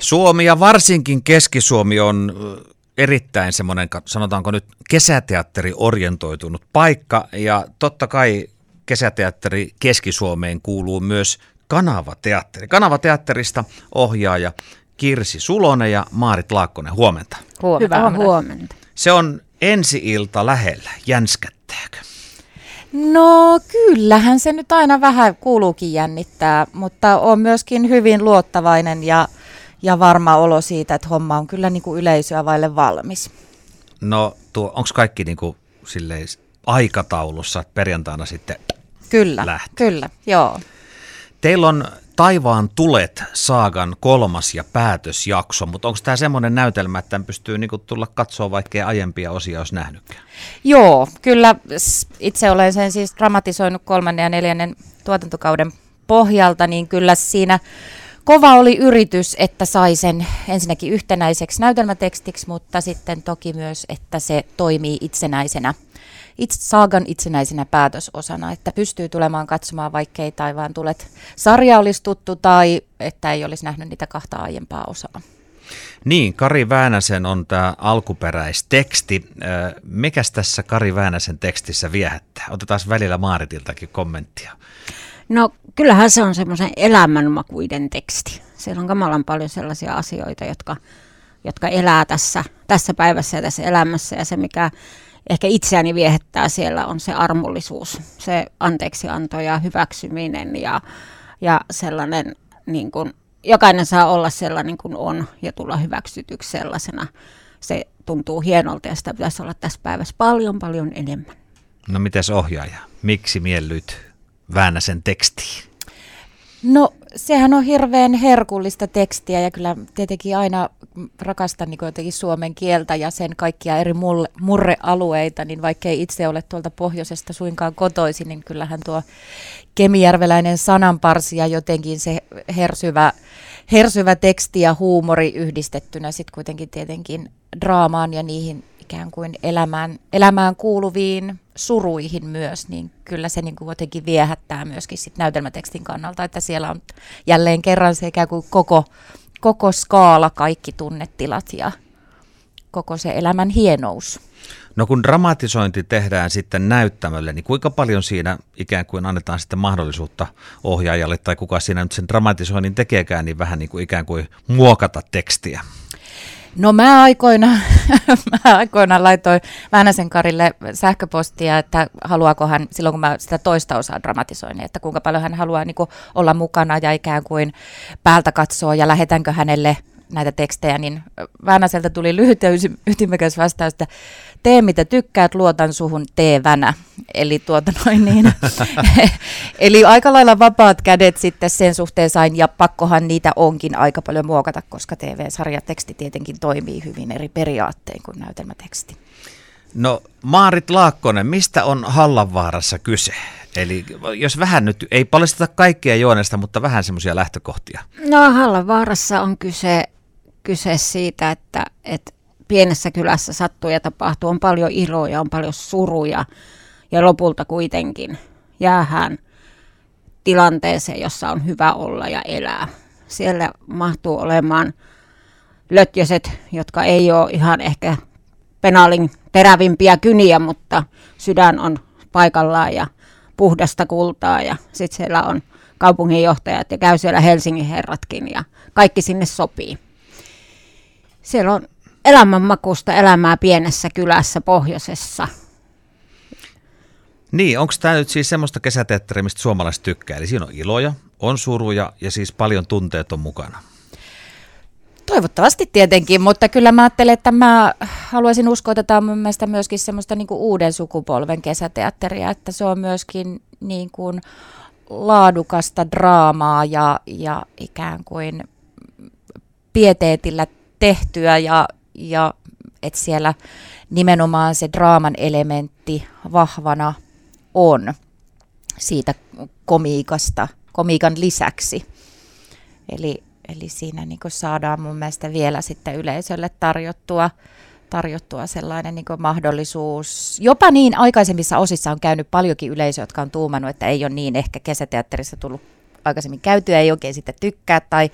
Suomi ja varsinkin Keski-Suomi on erittäin semmoinen, sanotaanko nyt, kesäteatteri orientoitunut paikka. Ja totta kai kesäteatteri Keski-Suomeen kuuluu myös Kanavateatteri. Kanavateatterista ohjaaja Kirsi Sulonen ja Maarit Laakkonen. Huomenta. Huomenta. Hyvää huomenta. huomenta. Se on ensi-ilta lähellä. Jänskättääkö? No kyllähän se nyt aina vähän kuuluukin jännittää, mutta on myöskin hyvin luottavainen ja, ja varma olo siitä, että homma on kyllä niin kuin yleisöä vaille valmis. No onko kaikki niin kuin silleen aikataulussa, että perjantaina sitten Kyllä, lähtee? kyllä, joo. Teillä on Taivaan tulet saagan kolmas ja päätösjakso, mutta onko tämä semmoinen näytelmä, että tämän pystyy niinku tulla katsoa vaikkei aiempia osia olisi nähnytkään? Joo, kyllä itse olen sen siis dramatisoinut kolmannen ja neljännen tuotantokauden pohjalta, niin kyllä siinä kova oli yritys, että sai sen ensinnäkin yhtenäiseksi näytelmätekstiksi, mutta sitten toki myös, että se toimii itsenäisenä itse, saagan itsenäisenä päätösosana, että pystyy tulemaan katsomaan, vaikkei taivaan tulet sarja olisi tuttu tai että ei olisi nähnyt niitä kahta aiempaa osaa. Niin, Kari Väänäsen on tämä alkuperäisteksti. Mikäs tässä Kari Väänäsen tekstissä viehättää? Otetaan välillä Maaritiltakin kommenttia. No kyllähän se on semmoisen elämänmakuiden teksti. Siellä on kamalan paljon sellaisia asioita, jotka, jotka elää tässä, tässä päivässä ja tässä elämässä. Ja se, mikä ehkä itseäni viehettää siellä on se armollisuus, se anteeksianto ja hyväksyminen ja, ja sellainen, niin kuin, jokainen saa olla sellainen kuin on ja tulla hyväksytyksi sellaisena. Se tuntuu hienolta ja sitä pitäisi olla tässä päivässä paljon paljon enemmän. No mites ohjaaja, miksi miellyt Väänäsen tekstiin? No sehän on hirveän herkullista tekstiä ja kyllä tietenkin aina rakastan niin jotenkin suomen kieltä ja sen kaikkia eri murrealueita, niin vaikkei itse ole tuolta pohjoisesta suinkaan kotoisin, niin kyllähän tuo kemijärveläinen sananparsi ja jotenkin se hersyvä, hersyvä teksti ja huumori yhdistettynä sitten kuitenkin tietenkin draamaan ja niihin ikään kuin elämään, elämään kuuluviin suruihin myös, niin kyllä se niin kuin jotenkin viehättää myöskin sit näytelmätekstin kannalta, että siellä on jälleen kerran se ikään kuin koko, koko skaala, kaikki tunnetilat ja koko se elämän hienous. No kun dramatisointi tehdään sitten näyttämölle, niin kuinka paljon siinä ikään kuin annetaan sitten mahdollisuutta ohjaajalle tai kuka siinä nyt sen dramatisoinnin tekeekään, niin vähän niin kuin ikään kuin muokata tekstiä? No mä aikoina, mä aikoina laitoin Väänäsen Karille sähköpostia, että haluaako hän, silloin kun mä sitä toista osaa dramatisoin, niin että kuinka paljon hän haluaa niin kuin, olla mukana ja ikään kuin päältä katsoa ja lähetänkö hänelle näitä tekstejä, niin Väänäseltä tuli lyhyt ja ytimekäs vastaus, että tee mitä tykkäät, luotan suhun, tee vänä. Eli, tuota noin niin. Eli aika lailla vapaat kädet sitten sen suhteen sain, ja pakkohan niitä onkin aika paljon muokata, koska TV-sarjateksti tietenkin toimii hyvin eri periaattein kuin näytelmäteksti. No Maarit Laakkonen, mistä on Hallanvaarassa kyse? Eli jos vähän nyt, ei paljasteta kaikkia juonesta, mutta vähän semmoisia lähtökohtia. No Hallanvaarassa on kyse, kyse siitä, että, että pienessä kylässä sattuu ja tapahtuu, on paljon iloja, on paljon suruja ja lopulta kuitenkin jäähän tilanteeseen, jossa on hyvä olla ja elää. Siellä mahtuu olemaan lötjöset, jotka ei ole ihan ehkä penaalin terävimpiä kyniä, mutta sydän on paikallaan ja puhdasta kultaa ja sitten siellä on kaupunginjohtajat ja käy siellä Helsingin herratkin ja kaikki sinne sopii. Siellä on elämänmakusta elämää pienessä kylässä pohjoisessa. Niin, onko tämä nyt siis semmoista kesäteatteria, mistä suomalaiset tykkää? Eli siinä on iloja, on suruja ja siis paljon tunteet on mukana. Toivottavasti tietenkin, mutta kyllä mä ajattelen, että mä haluaisin uskoa, että tämä on mun mielestä myöskin semmoista niin kuin uuden sukupolven kesäteatteria, että se on myöskin niin kuin laadukasta draamaa ja, ja ikään kuin pieteetillä tehtyä ja, ja että siellä nimenomaan se draaman elementti vahvana on siitä komiikasta, komiikan lisäksi. Eli, eli siinä niin saadaan mun mielestä vielä sitten yleisölle tarjottua, tarjottua sellainen niin mahdollisuus. Jopa niin aikaisemmissa osissa on käynyt paljonkin yleisöä, jotka on tuumannut, että ei ole niin ehkä kesäteatterissa tullut aikaisemmin käyty ja ei oikein sitten tykkää tai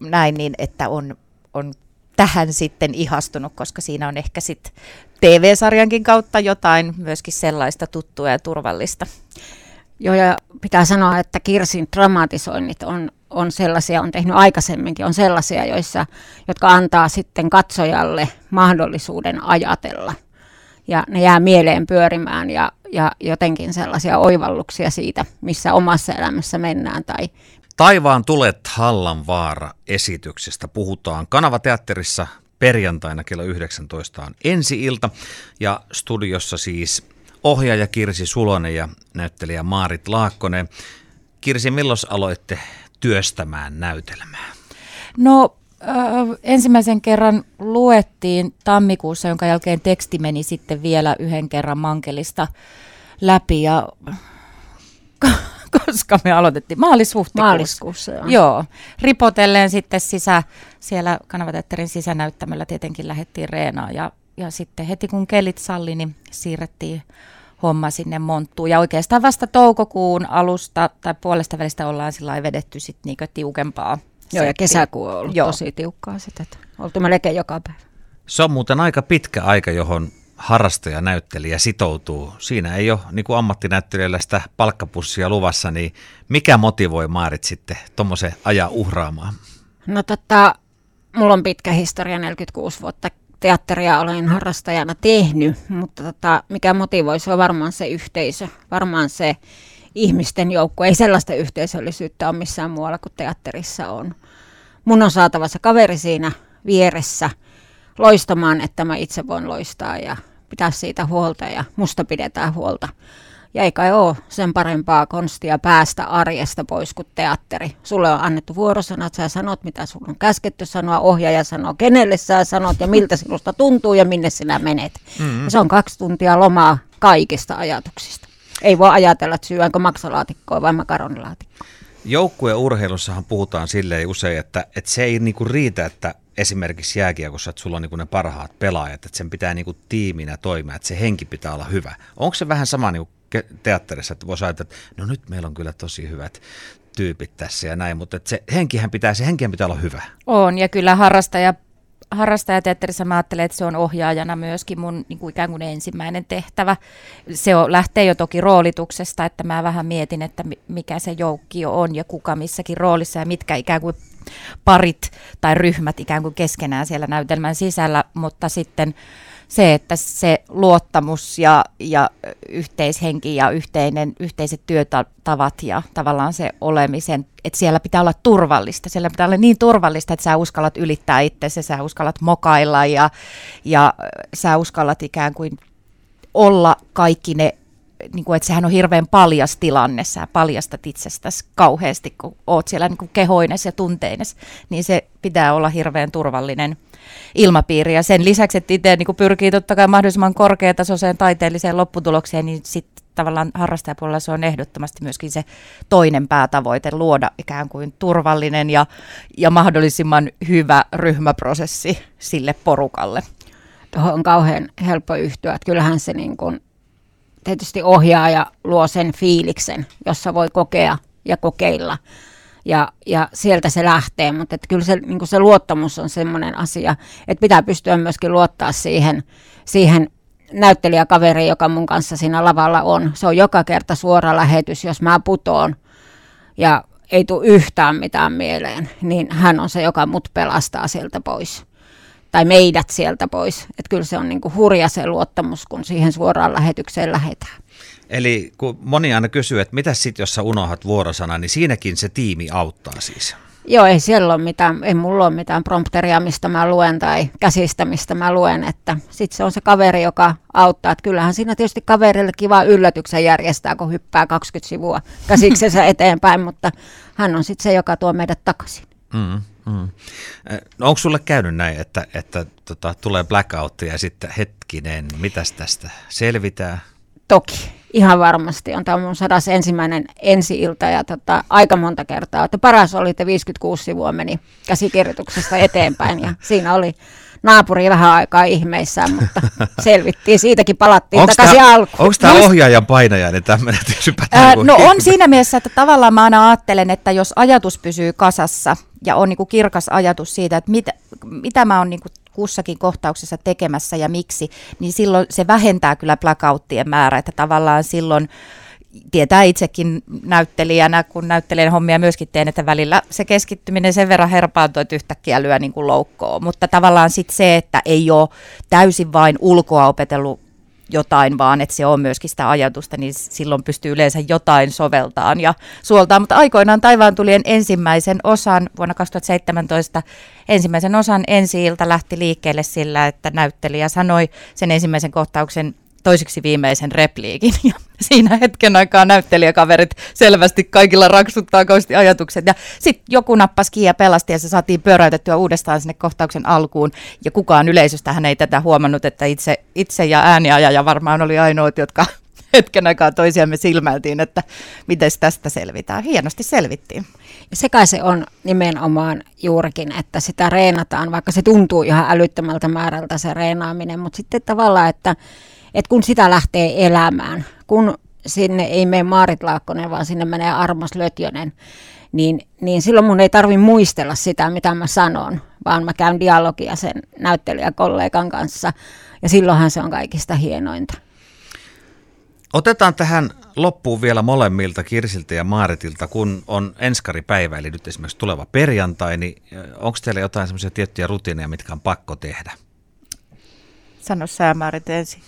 näin, niin että on, on tähän sitten ihastunut, koska siinä on ehkä sitten TV-sarjankin kautta jotain myöskin sellaista tuttua ja turvallista. Joo, ja pitää sanoa, että Kirsin dramatisoinnit on, on sellaisia, on tehnyt aikaisemminkin, on sellaisia, joissa, jotka antaa sitten katsojalle mahdollisuuden ajatella. Ja ne jää mieleen pyörimään ja, ja jotenkin sellaisia oivalluksia siitä, missä omassa elämässä mennään tai Taivaan tulet Hallanvaara esityksestä puhutaan Kanavateatterissa perjantaina kello 19 on ensi-ilta ja studiossa siis ohjaaja Kirsi Sulonen ja näyttelijä Maarit Laakkonen. Kirsi, milloin aloitte työstämään näytelmää? No ensimmäisen kerran luettiin tammikuussa, jonka jälkeen teksti meni sitten vielä yhden kerran mankelista läpi ja koska me aloitettiin maalis-huhtikuussa. Maaliskuussa, joo. Joo, ripotellen sitten sisä, siellä Kanavateatterin sisänäyttämöllä tietenkin lähdettiin reenaan ja, ja sitten heti kun kelit salli, niin siirrettiin homma sinne monttuun. Ja oikeastaan vasta toukokuun alusta tai puolesta välistä ollaan sillä vedetty sitten niinku tiukempaa. Joo, ja kesäkuu on ollut Joo. tosi tiukkaa sitä. että Oltu melkein joka päivä. Se on muuten aika pitkä aika, johon harrastaja näyttelijä sitoutuu. Siinä ei ole niin kuin ammattinäyttelijällä sitä palkkapussia luvassa, niin mikä motivoi Maarit sitten tuommoisen ajan uhraamaan? No tota, mulla on pitkä historia, 46 vuotta teatteria olen harrastajana tehnyt, mutta tota, mikä motivoi, se on varmaan se yhteisö, varmaan se ihmisten joukko. Ei sellaista yhteisöllisyyttä ole missään muualla kuin teatterissa on. Mun on saatava se kaveri siinä vieressä loistamaan, että mä itse voin loistaa ja pitää siitä huolta ja musta pidetään huolta. Ja ei kai ole sen parempaa konstia päästä arjesta pois kuin teatteri. Sulle on annettu vuorosanat, sä sanot mitä sulla on käsketty sanoa, ohjaaja sanoo kenelle sä sanot ja miltä sinusta tuntuu ja minne sinä menet. Mm-hmm. Ja se on kaksi tuntia lomaa kaikista ajatuksista. Ei voi ajatella, että syönkö maksalaatikkoa vai makaronilaatikkoa. Joukkueurheilussahan puhutaan silleen usein, että, että se ei niinku riitä, että esimerkiksi jääkiekossa, että sulla on niinku ne parhaat pelaajat, että sen pitää niinku tiiminä toimia, että se henki pitää olla hyvä. Onko se vähän sama ke- teatterissa, että voisi ajatella, että no nyt meillä on kyllä tosi hyvät tyypit tässä ja näin, mutta se henkihän pitää, se henkihän pitää olla hyvä. On, ja kyllä harrastaja, harrastajateatterissa mä ajattelen, että se on ohjaajana myöskin mun niin kuin ikään kuin ensimmäinen tehtävä. Se on, lähtee jo toki roolituksesta, että mä vähän mietin, että mi- mikä se joukkio on ja kuka missäkin roolissa ja mitkä ikään kuin parit tai ryhmät ikään kuin keskenään siellä näytelmän sisällä, mutta sitten se, että se luottamus ja, ja yhteishenki ja yhteinen, yhteiset työtavat ja tavallaan se olemisen, että siellä pitää olla turvallista. Siellä pitää olla niin turvallista, että sä uskallat ylittää itsesi, sä uskallat mokailla ja, ja sä uskallat ikään kuin olla kaikki ne, niin kuin, että sehän on hirveän paljas tilanne, sä paljastat itsestäsi kauheasti, kun oot siellä niin kuin kehoines ja tunteines, niin se pitää olla hirveän turvallinen ilmapiiri. Ja sen lisäksi, että itse niin kuin pyrkii totta kai mahdollisimman korkeatasoiseen taiteelliseen lopputulokseen, niin sitten tavallaan harrastajapuolella se on ehdottomasti myöskin se toinen päätavoite, luoda ikään kuin turvallinen ja, ja mahdollisimman hyvä ryhmäprosessi sille porukalle. Tuohon on kauhean helppo yhtyä. Että kyllähän se niin kuin, tietysti ohjaaja luo sen fiiliksen, jossa voi kokea ja kokeilla. Ja, ja sieltä se lähtee, mutta että kyllä se, niin se luottamus on sellainen asia, että pitää pystyä myöskin luottaa siihen, siihen näyttelijäkaveriin, joka mun kanssa siinä lavalla on. Se on joka kerta suora lähetys, jos mä putoon ja ei tule yhtään mitään mieleen, niin hän on se, joka mut pelastaa sieltä pois. Tai meidät sieltä pois. Että kyllä se on niinku hurja se luottamus, kun siihen suoraan lähetykseen lähetään. Eli kun moni aina kysyy, että mitä sitten, jos sä unohat vuorosanan, niin siinäkin se tiimi auttaa siis. Joo, ei siellä ole mitään, ei mulla ole mitään prompteria, mistä mä luen tai käsistä, mistä mä luen, että sitten se on se kaveri, joka auttaa. Että kyllähän siinä tietysti kaverille kiva yllätyksen järjestää, kun hyppää 20 sivua käsiksensä eteenpäin, mutta hän on sitten se, joka tuo meidät takaisin. Mm, mm. No onko sulle käynyt näin, että, että tota, tulee blackout ja sitten hetkinen, mitäs tästä selvitään? Toki, Ihan varmasti on. Tämä mun sadas ensimmäinen ensi-ilta ja tota, aika monta kertaa. Että paras oli, että 56 sivua meni käsikirjoituksesta eteenpäin ja siinä oli naapuri vähän aikaa ihmeissään, mutta selvittiin. Siitäkin palattiin onks takaisin alkuun. Onko tämä ohjaajan painajainen tämmöinen, äh, No on siinä mielessä, että tavallaan mä aina ajattelen, että jos ajatus pysyy kasassa ja on niin kirkas ajatus siitä, että mitä, mitä mä oon niin kussakin kohtauksessa tekemässä ja miksi, niin silloin se vähentää kyllä blackouttien määrä, että tavallaan silloin tietää itsekin näyttelijänä, kun näyttelijän hommia myöskin teen, että välillä se keskittyminen sen verran herpaantuu, että yhtäkkiä lyö niin kuin loukkoon. Mutta tavallaan sitten se, että ei ole täysin vain ulkoa opetellut jotain, vaan että se on myöskin sitä ajatusta, niin silloin pystyy yleensä jotain soveltaan ja suoltaan. Mutta aikoinaan Taivaan tulien ensimmäisen osan vuonna 2017 ensimmäisen osan ensi lähti liikkeelle sillä, että näyttelijä sanoi sen ensimmäisen kohtauksen toiseksi viimeisen repliikin. Ja siinä hetken aikaa näyttelijäkaverit selvästi kaikilla raksuttaa kausti ajatukset. Ja sitten joku nappasi ja pelasti ja se saatiin pyöräytettyä uudestaan sinne kohtauksen alkuun. Ja kukaan yleisöstä hän ei tätä huomannut, että itse, itse ja ääniajaja varmaan oli ainoat, jotka hetken aikaa toisiamme silmältiin, että miten tästä selvitään. Hienosti selvittiin. Ja sekä se on nimenomaan juurikin, että sitä reenataan, vaikka se tuntuu ihan älyttömältä määrältä se reenaaminen, mutta sitten tavallaan, että että kun sitä lähtee elämään, kun sinne ei mene Maarit Laakkonen, vaan sinne menee Armas Lötjönen, niin, niin silloin mun ei tarvi muistella sitä, mitä mä sanon, vaan mä käyn dialogia sen näyttelijäkollegan kanssa, ja silloinhan se on kaikista hienointa. Otetaan tähän loppuun vielä molemmilta, Kirsiltä ja Maaritilta, kun on enskaripäivä, eli nyt esimerkiksi tuleva perjantai, niin onko teillä jotain semmoisia tiettyjä rutiineja, mitkä on pakko tehdä? Sano sä Maarit ensin.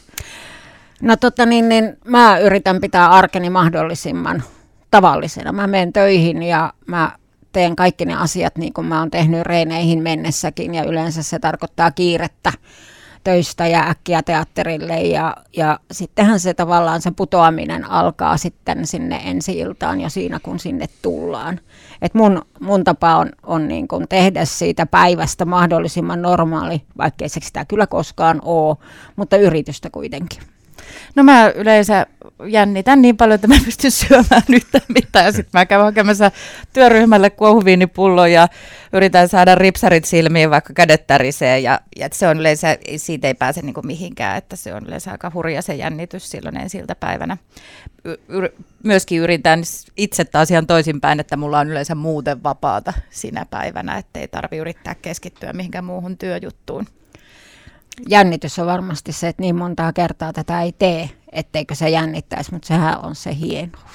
No tota niin, niin mä yritän pitää arkeni mahdollisimman tavallisena. Mä menen töihin ja mä teen kaikki ne asiat niin kuin mä oon tehnyt reineihin mennessäkin ja yleensä se tarkoittaa kiirettä töistä ja äkkiä teatterille ja, ja sittenhän se tavallaan se putoaminen alkaa sitten sinne ensi-iltaan ja siinä kun sinne tullaan. Et mun, mun tapa on, on niin kuin tehdä siitä päivästä mahdollisimman normaali, vaikkei se sitä kyllä koskaan ole, mutta yritystä kuitenkin. No mä yleensä jännitän niin paljon, että mä pystyn syömään yhtään mitään. Ja sitten mä käyn hakemassa työryhmälle kuohuviinipullon ja yritän saada ripsarit silmiin, vaikka kädet tärisee. Ja, ja se on yleensä, siitä ei pääse niin mihinkään, että se on yleensä aika hurja se jännitys silloin ensiltä päivänä. Y- myöskin yritän itse taas ihan toisinpäin, että mulla on yleensä muuten vapaata sinä päivänä, ettei tarvi yrittää keskittyä mihinkään muuhun työjuttuun jännitys on varmasti se, että niin montaa kertaa tätä ei tee, etteikö se jännittäisi, mutta sehän on se hienous.